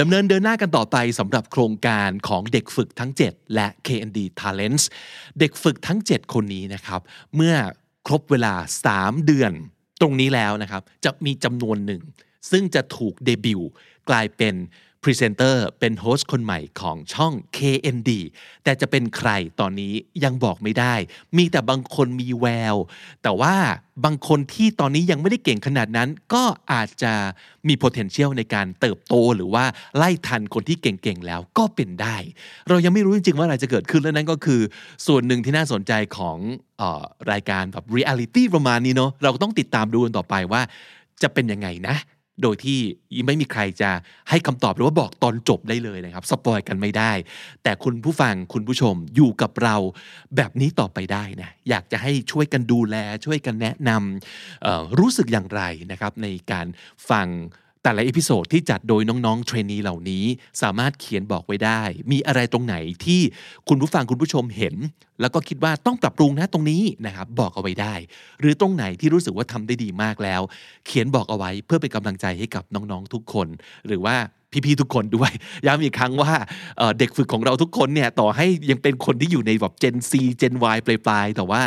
ดำเนินเดินหน้ากันต่อไปสำหรับโครงการของเด็กฝึกทั้ง 7 และ KND Talents เด็กฝึกทั้ง 7 คนนี้นะครับ เมื่อครบเวลา 3 เดือนตรงนี้แล้วนะครับ จะมีจำนวนหนึ่ง ซึ่งจะถูกเดบิวต์กลายเป็น พรีเซนเตอร์เป็น host คนใหม่ของช่อง KND แต่จะเป็นใครตอนนี้ยังบอกไม่ได้ มีแต่บางคนมีแวว แต่ว่าบางคนที่ตอนนี้ยังไม่ได้เก่งขนาดนั้น ก็อาจจะมี potential ในการเติบโตหรือว่าไล่ทันคนที่เก่งๆแล้วก็เป็นได้ เรายังไม่รู้จริงๆว่าอะไรจะเกิดขึ้นแล้วนั่นก็คือ ส่วนหนึ่งที่น่าสนใจของออรายการแบบ reality ประมาณนี้เนาะเราก็ต้องติดตามดูกันต่อไปว่าจะเป็นยังไงนะ โดยที่ไม่มีใครจะให้คำตอบหรือว่าบอกตอนจบได้เลยนะครับสปอยกันไม่ได้ แต่คุณผู้ฟังคุณผู้ชมอยู่กับเราแบบนี้ต่อไปได้นะอยากจะให้ช่วยกันดูแล ช่วยกันแนะนำรู้สึกอย่างไรนะครับในการฟัง แต่ละ episode ที่จัดโดยน้องๆ trainee เหล่านี้สามารถเขียนบอกไว้ได้ มีอะไรตรงไหนที่คุณผู้ฟังคุณผู้ชมเห็น แล้วก็คิดว่าต้องปรับปรุงนะตรงนี้นะครับบอกเอาไว้ได้ หรือตรงไหนที่รู้สึกว่าทำได้ดีมากแล้ว เขียนบอกเอาไว้เพื่อเป็นกำลังใจให้กับน้องๆทุกคน หรือว่าพี่ๆทุกคนด้วยย้ำอีกครั้งว่าเด็กฝึกของเราทุกคนเนี่ยต่อให้ยังเป็นคนที่อยู่ในแบบ Gen Z Gen Y ปลายๆแต่ว่า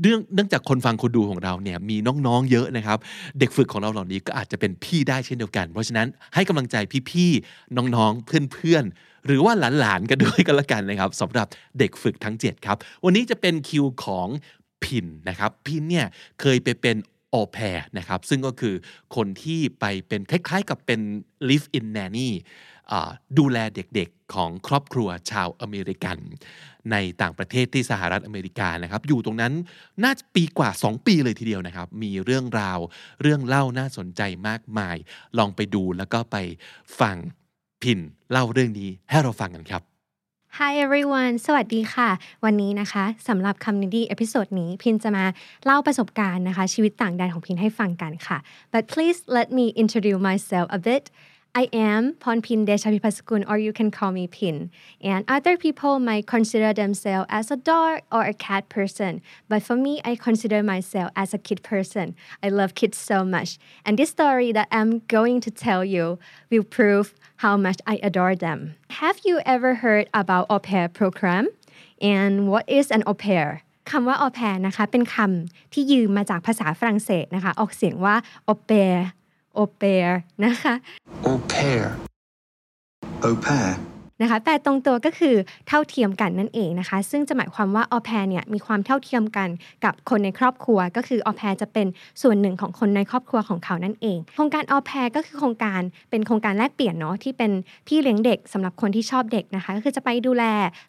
เนื่องเนื่องจากคนฟังคนดูของเราเนี่ยมีน้องๆเยอะนะครับ เด็กฝึกของเราเหล่านี้ก็อาจจะเป็นพี่ได้เช่นเดียวกัน เพราะฉะนั้นให้กำลังใจพี่ๆน้องๆเพื่อนๆหรือว่าหลานๆกันด้วยกันละกันนะครับสำหรับเด็กฝึกทั้ง 7 ครับ วันนี้จะเป็นคิวของพินนะครับพินเนี่ยเคยไปเป็น ออแพรนะครับซึ่งก็คือคนที่ไปเป็นคล้ายๆกับเป็น live in nanny อ่ดูแลเด็กๆของครอบครัวชาวอเมริกัน ในต่างประเทศที่สหรัฐอเมริกานะครับ อยู่ตรงนั้นน่าจะปีกว่า 2 ปีเลยทีเดียวนะครับ มีเรื่องราวเรื่องเล่าน่าสนใจมากมาย ลองไปดูแล้วก็ไปฟังพิณเล่าเรื่องนี้ให้เราฟังกันครับ Hi everyone สวัสดีค่ะ วันนี้นะคะสำหรับคำนี้ดี episode นี้พิณจะมาเล่าประสบการณ์นะคะ ชีวิตต่างแดนของพิณให้ฟังกันค่ะ but please let me introduce myself a bit I am Ponpin Deshapipasakun or you can call me Pin and other people might consider themselves as a dog or a cat person but for me I consider myself as a kid person I love kids so much and this story that I'm going to tell you will prove how much I adore them have you ever heard about au pair program and what is an au pair คำว่า au pair นะคะ เป็นคำที่ยืมมาจากภาษาฝรั่งเศสนะคะ ออกเสียงว่า au pair au pair นะคะ Au pair. Au pair. นะคะแปลตรงตัวก็คือเท่าเทียมกันนั่นเองนะคะ ซึ่งจะหมายความว่าออแพรเนี่ยมีความเท่าเทียมกันกับคนในครอบครัว ก็คือออแพรจะเป็นส่วนหนึ่งของคนในครอบครัวของเขานั่นเอง โครงการออแพรก็คือโครงการเป็นโครงการแลกเปลี่ยนเนาะที่เป็นพี่เลี้ยงเด็กสำหรับคนที่ชอบเด็กนะคะก็คือจะไปดูแล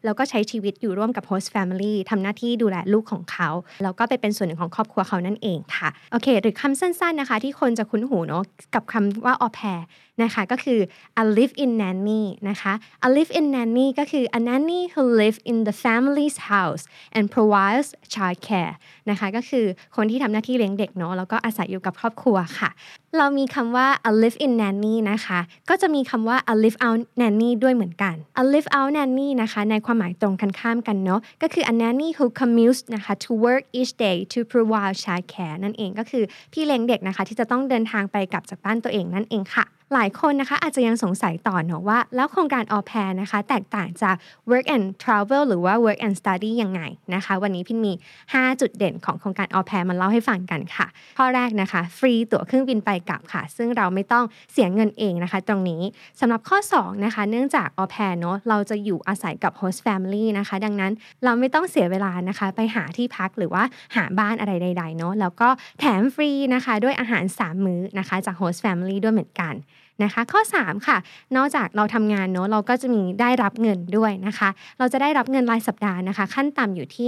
แล้วก็ใช้ชีวิตอยู่ร่วมกับ host family ทำหน้าที่ดูแลลูกของเขาแล้วก็ไปเป็นส่วนหนึ่งของครอบครัวเขานั่นเองค่ะโอเค หรือคำสั้นๆนะคะ ที่คนจะคุ้นหูเนาะกับคำว่าออแพร นะคะก็คือ a live in nanny นะคะ a live in nanny ก็คือ a nanny who live in the family's house and provides child care นะคะก็คือคนที่ทำหน้าที่เลี้ยงเด็กเนาะแล้วก็อาศัยอยู่กับครอบครัวค่ะ เรามีคำว่า a live in nanny นะคะก็จะมีคำว่า a live out nanny ด้วยเหมือนกัน a live out nanny นะคะในความหมายตรงกันข้ามกันเนาะก็คือ a nanny who commutes นะคะ to work each day to provide child care นั่นเองก็คือพี่เลี้ยงเด็กนะคะที่จะต้องเดินทางไปกลับจากบ้านตัวเองนั่นเองค่ะ หลายคนนะคะอาจจะยังสงสัยต่อเนาะว่า แล้วโครงการ au pair นะคะแตกต่างจาก work and travel หรือว่า work and study ยังไงนะคะ วันนี้พินมี 5 จุดเด่นของโครงการ au pair มาเล่าให้ฟังกันค่ะ ข้อแรกนะคะ ฟรีตั๋วเครื่องบินไปกลับค่ะ ซึ่งเราไม่ต้องเสียเงินเองนะคะ ตรงนี้สำหรับข้อ 2 นะคะ เนื่องจาก au pair เนาะเราจะอยู่อาศัยกับ host family นะคะ ดังนั้นเราไม่ต้องเสียเวลานะคะ ไปหาที่พักหรือว่าหาบ้านอะไรใดๆเนาะแล้วก็แถมฟรีนะคะ ด้วยอาหาร 3 มื้อนะคะ จาก host family ด้วยเหมือนกัน นะคะ ข้อ 3 ค่ะ นอกจากเราทำงานเนาะเราก็จะมีได้รับเงินด้วยนะคะ เราจะได้รับเงินรายสัปดาห์นะคะ ขั้นต่ำอยู่ที่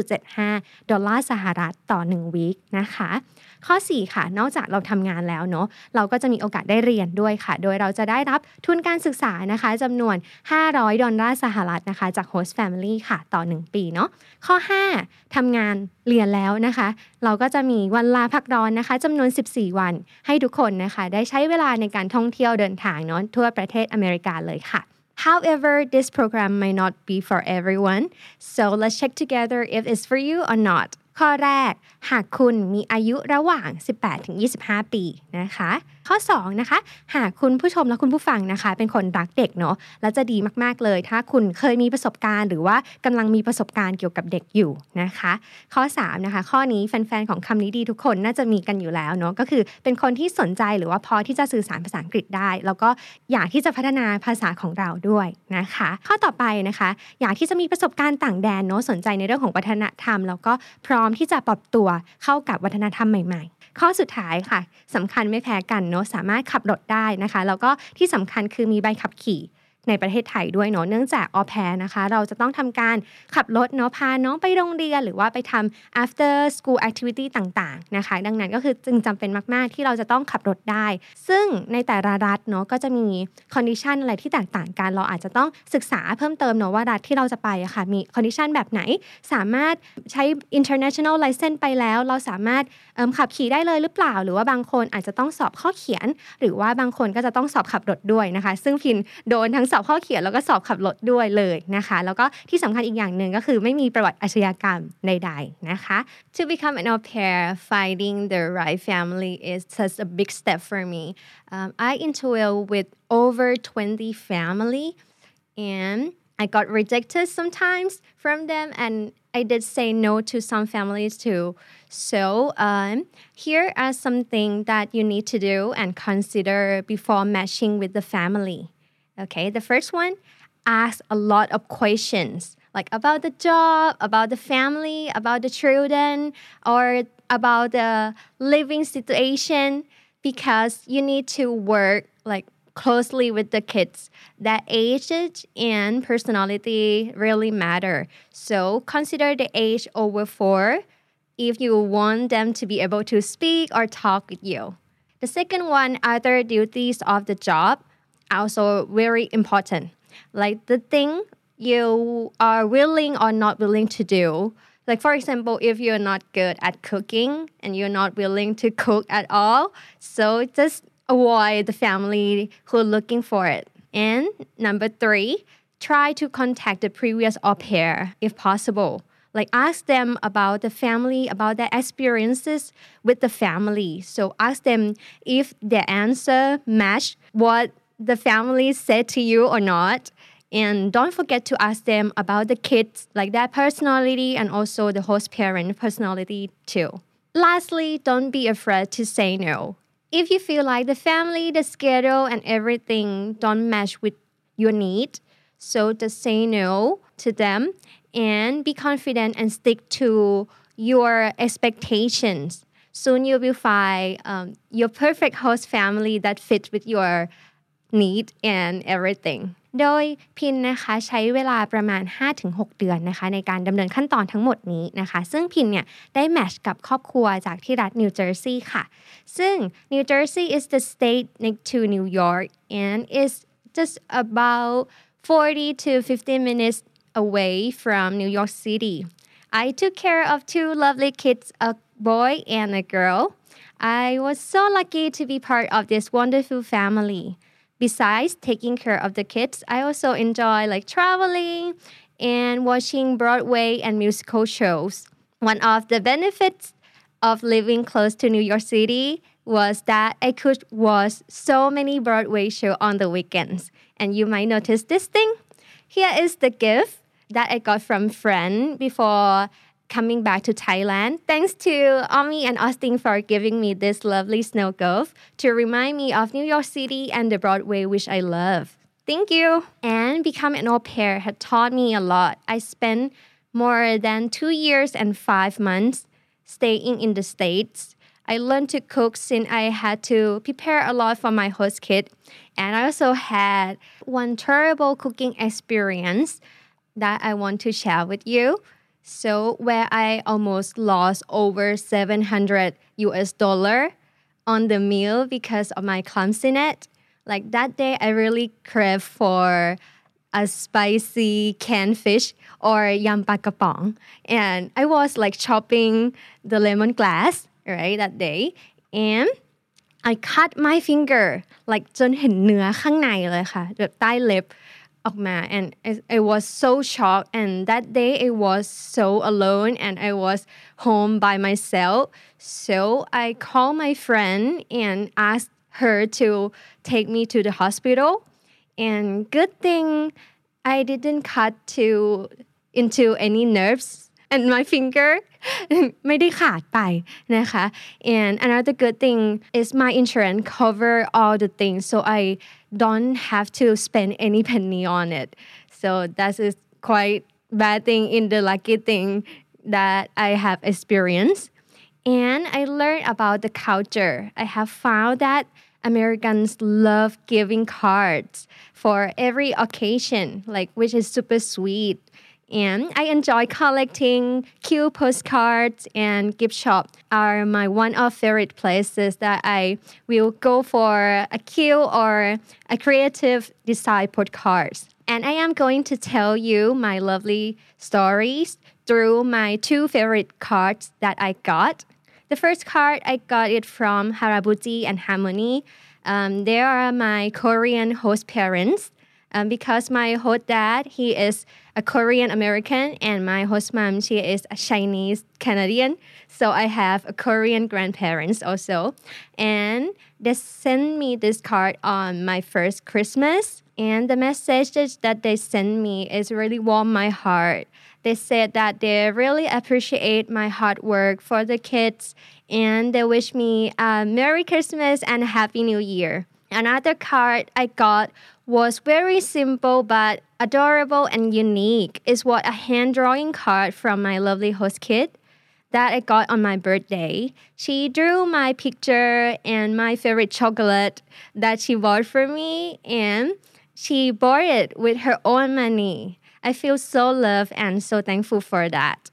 195.75 ดอลลาร์สหรัฐต่อ1วีคนะคะข้อ 4 ค่ะ นอกจากเราทำงานแล้วเนาะเราก็จะมีโอกาสได้เรียนด้วยค่ะ โดยเราจะได้รับทุนการศึกษานะคะจำนวน 500 ดอลลาร์สหรัฐนะคะ จาก Host Family ค่ะ ต่อ 1 ปีเนาะข้อ 5ทำงานเรียนแล้วนะคะ เราก็จะมีวันลาพักร้อนนะคะจำนวน 14 วัน ให้ทุกคนนะคะ ได้ใช้เวลาในการท่องเที่ยวเดินทางเนาะทั่วประเทศอเมริกาเลยค่ะ However, this program might not be for everyone, so let's check together if it's for you or not. ข้อแรก หากคุณมีอายุระหว่าง 18-25 ปีนะคะข้อ2นะคะหากคุณผู้ชมและคุณผู้ฟังนะคะ เป็นคนรักเด็กเนาะแล้วจะดีมากๆเลย ถ้าคุณเคยมีประสบการณ์ หรือว่ากำลังมีประสบการณ์เกี่ยวกับเด็กอยู่นะคะ ข้อ3นะคะข้อนี้แฟนๆของคำนี้ดีทุกคนน่าจะมีกันอยู่แล้วเนาะก็คือเป็นคนที่สนใจหรือว่าพอที่จะสื่อสารภาษาอังกฤษได้ แล้วก็อยากที่จะพัฒนาภาษาของเราด้วยนะคะ ข้อต่อไปนะคะ อยากที่จะมีประสบการณ์ต่างแดนเนาะสนใจในเรื่องของวัฒนธรรม แล้วก็พร้อมที่จะปรับตัวเข้ากับวัฒนธรรมใหม่ๆ ข้อสุดท้ายค่ะสำคัญไม่แพ้กันเนาะสามารถขับรถได้นะคะ แล้วก็ที่สำคัญคือมีใบขับขี่ ในประเทศไทยด้วยเนาะเนื่องจากออแพนะคะ เราจะต้องทำการขับรถเนาะพาน้องไปโรงเรียน หรือว่าไปทำ after school activity ต่างๆนะคะ ดังนั้นก็คือจึงจำเป็นมาก ๆ ที่เราจะต้องขับรถได้ ซึ่งในแต่ละรัฐเนาะก็จะมี condition อะไรที่แตกต่างกัน เราอาจจะต้องศึกษาเพิ่มเติมเนาะว่ารัฐที่เราจะไปอะค่ะมี condition แบบไหนสามารถใช้ international license ไปแล้ว เราสามารถขับขี่ได้เลยหรือเปล่า หรือว่าบางคนอาจจะต้องสอบข้อเขียน หรือว่าบางคนก็จะต้องสอบขับรถด้วยนะคะ ซึ่งพินโดนทั้งสอบข้อเขียนแล้วก็สอบขับรถด้วยเลยนะคะ แล้วก็ที่สำคัญอีกอย่างหนึ่งก็คือไม่มีประวัติอาชญากรรมใดๆนะคะ To become an au pair finding the right family is such a big step for me um, I interviewed with over 20 family and I got rejected sometimes from them, and I did say no to some families too. So, um, here are something that you need to do and consider before matching with the family. Okay, the first one ask a lot of questions like about the job, about the family, about the children, or about the living situation because you need to work like closely with the kids. That age and personality really matter. So consider the age over four if you want them to be able to speak or talk with you. The second one, other duties of the job, also very important. Like the thing you are willing or not willing to do. Like for example, if you're not good at cooking and you're not willing to cook at all, so just avoid the family who are looking for it. And number three, try to contact the previous au pair if possible. Like ask them about the family, about their experiences with the family. So ask them if their answer match what the family said to you or not. And don't forget to ask them about the kids, like their personality and also the host parent personality too. Lastly, don't be afraid to say no. If you feel like the family, the schedule, and everything don't match with your need, so just say no to them and be confident and stick to your expectations. Soon you will find um, your perfect host family that fits with your need and everything โดยพินนะคะใช้เวลาประมาณ 5-6 เดือนนะคะในการดำเนินขั้นตอนทั้งหมดนี้นะคะ ซึ่งพินเนี่ยได้แมทช์กับครอบครัวจากที่รัฐนิวเจอร์ซีย์ค่ะ ซึ่ง New Jersey is the state next to New York and is just about 40 to 50 minutes away from New York City. I took care of two lovely kids, a boy and a girl. I was so lucky to be part of this wonderful family. Besides taking care of the kids, I also enjoy like traveling and watching Broadway and musical shows. One of the benefits of living close to New York City was that I could watch so many Broadway shows on the weekends. And you might notice this thing. Here is the gift that I got from friend before coming back to Thailand. Thanks to Ami and Austin for giving me this lovely snow globe to remind me of New York City and the Broadway, which I love. Thank you. And becoming an au pair had taught me a lot. I spent more than two years and five months staying in the States. I learned to cook since I had to prepare a lot for my host kid. And I also had one terrible cooking experience that I want to share with you. So where I almost lost over 700 US dollar on the meal because of my clumsiness. Like that day, I really craved for a spicy canned fish or yam pakapong. And I was like chopping the lemongrass, right, that day. And I cut my finger like จนเห็นเนื้อข้างในเลยค่ะแบบใต้เล็บ ออกมา and I, I was so shocked and that day I was so alone and I was home by myself so I called my friend and asked her to take me to the hospital and good thing I didn't cut to into any nerves and my finger ไม่ได้ขาดไปนะคะ and another good thing is my insurance cover all the things so I don't have to spend any penny on it. So that is a quite bad thing in the lucky thing that I have experienced. And I learned about the culture. I have found that Americans love giving cards for every occasion like which is super sweet and I enjoy collecting cute postcards and gift shop are my one of favorite places that I will go for a cute or a creative design postcards. And I am going to tell you my lovely stories through my two favorite cards that I got. The first card I got it from Harabuti and Harmony. Um, they are my Korean host parents um, because my host dad he is a Korean American and my host mom she is a Chinese Canadian. So I have a Korean grandparents also. And they sent me this card on my first Christmas. And the message that they sent me is really warm my heart. They said that they really appreciate my hard work for the kids and they wish me a Merry Christmas and Happy New Year. Another card I got was very simple but adorable and unique. It's what a hand drawing card from my lovely host kid that I got on my birthday. She drew my picture and my favorite chocolate that she bought for me and she bought it with her own money. I feel so loved and so thankful for that.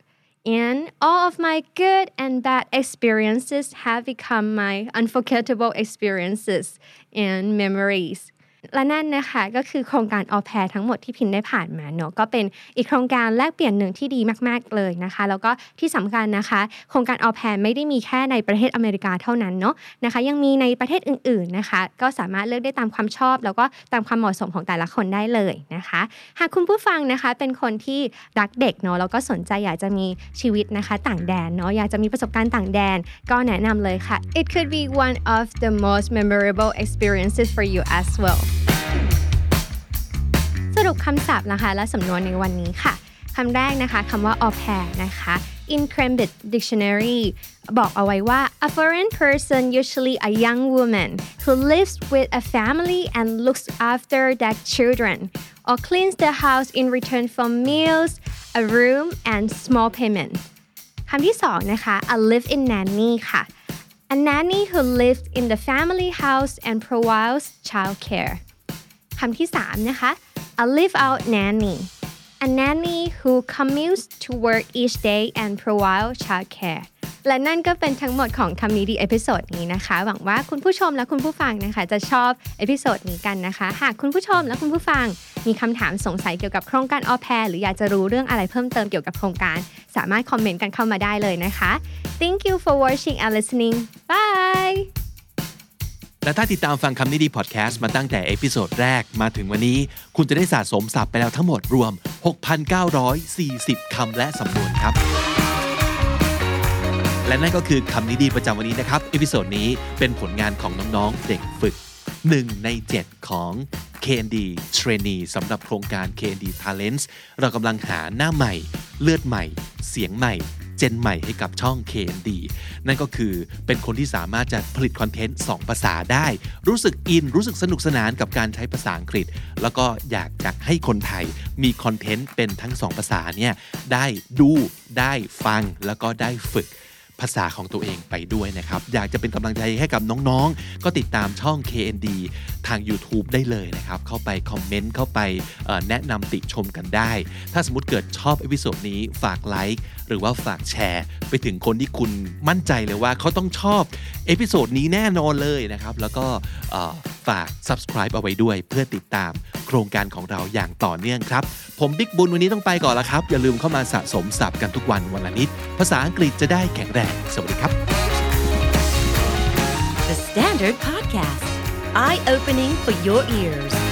And all of my good and bad experiences have become my unforgettable experiences and memories. และนั่นนะคะก็คือโครงการออแพรทั้งหมดที่พินได้ผ่านมาเนาะก็เป็นอีกโครงการแลกเปลี่ยนหนึ่งที่ดีมาก ๆ เลยนะคะ แล้วก็ที่สำคัญนะคะ โครงการออแพรไม่ได้มีแค่ในประเทศอเมริกาเท่านั้นเนาะนะคะ ยังมีในประเทศอื่น ๆนะคะ ก็สามารถเลือกได้ตามความชอบ แล้วก็ตามความเหมาะสมของแต่ละคนได้เลยนะคะ หากคุณผู้ฟังนะคะเป็นคนที่รักเด็กเนาะแล้วก็สนใจอยากจะมีชีวิตนะคะ ต่างแดนเนาะอยากจะมีประสบการณ์ต่างแดน ก็แนะนำเลยค่ะ it could be one of the most memorable experiences for you as well คำศัพท์นะคะ และสำนวนในวันนี้ค่ะคำแรกนะคะคำว่า au pair นะคะ in Cambridge Dictionary บอกเอาไว้ว่า a foreign person usually a young woman who lives with a family and looks after their children or cleans the house in return for meals a room and small payment คำที่สองนะคะ a live-in nanny ค่ะ a nanny who lives in the family house and provides childcare คำที่สามนะคะ a live out nanny a nanny who commutes to work each day and provide childcare และนั่นก็เป็นทั้งหมดของคำนี้ดี episode นี้นะคะ หวังว่าคุณผู้ชมและคุณผู้ฟังนะคะ จะชอบ episode นี้กันนะคะ หากคุณผู้ชมและคุณผู้ฟังมีคำถามสงสัยเกี่ยวกับโครงการ au pair หรืออยากจะรู้เรื่องอะไรเพิ่มเติมเกี่ยวกับโครงการ สามารถคอมเมนต์กันเข้ามาได้เลยนะคะ Thank you for watching and listening Bye และถ้าติดตามฟังคำนี้ดีพอดแคสต์มาตั้งแต่ episode แรกมาถึงวันนี้ คุณจะได้สะสมศัพท์ไปแล้วทั้งหมดรวม 6,940 คำและสำนวนครับ และนั่นก็คือคำนี้ดีประจำวันนี้นะครับ episode นี้เป็นผลงานของน้องๆ เด็กฝึก 1 ใน 7 ของ KND Trainee สำหรับโครงการ KND Talents เรากำลังหาหน้าใหม่ เลือดใหม่ เสียงใหม่ gen ใหม่ให้กับช่อง KND นั่นก็คือเป็นคนที่สามารถจะผลิตคอนเทนต์2ภาษาได้ รู้สึกอิน รู้สึกสนุกสนานกับการใช้ภาษาอังกฤษ แล้วก็อยากจะให้คนไทยมีคอนเทนต์เป็นทั้ง 2 ภาษาเนี่ยได้ดูได้ฟังแล้วก็ได้ฝึกภาษาของตัวเองไปด้วยนะครับ อยากจะเป็นกำลังใจให้กับน้องๆ ก็ติดตามช่อง KND ทาง YouTube ได้เลยนะครับ เข้าไปคอมเมนต์ เข้าไปแนะนำติชมกันได้ ถ้าสมมติเกิดชอบ episode นี้ฝากไลค์ หรือว่าฝากแชร์ไปถึงคนที่คุณมั่นใจเลยว่าเขาต้องชอบ episode นี้แน่นอนเลยนะครับ แล้วก็ฝาก subscribe เอาไว้ด้วย เพื่อติดตามโครงการของเราอย่างต่อเนื่องครับ ผมบิ๊กบุญวันนี้ต้องไปก่อนแล้วครับ อย่าลืมเข้ามาสะสมศัพท์กันทุกวันวันละนิด ภาษาอังกฤษจะได้แข็งแรง สวัสดีครับ The Standard Podcast, eye opening for your ears.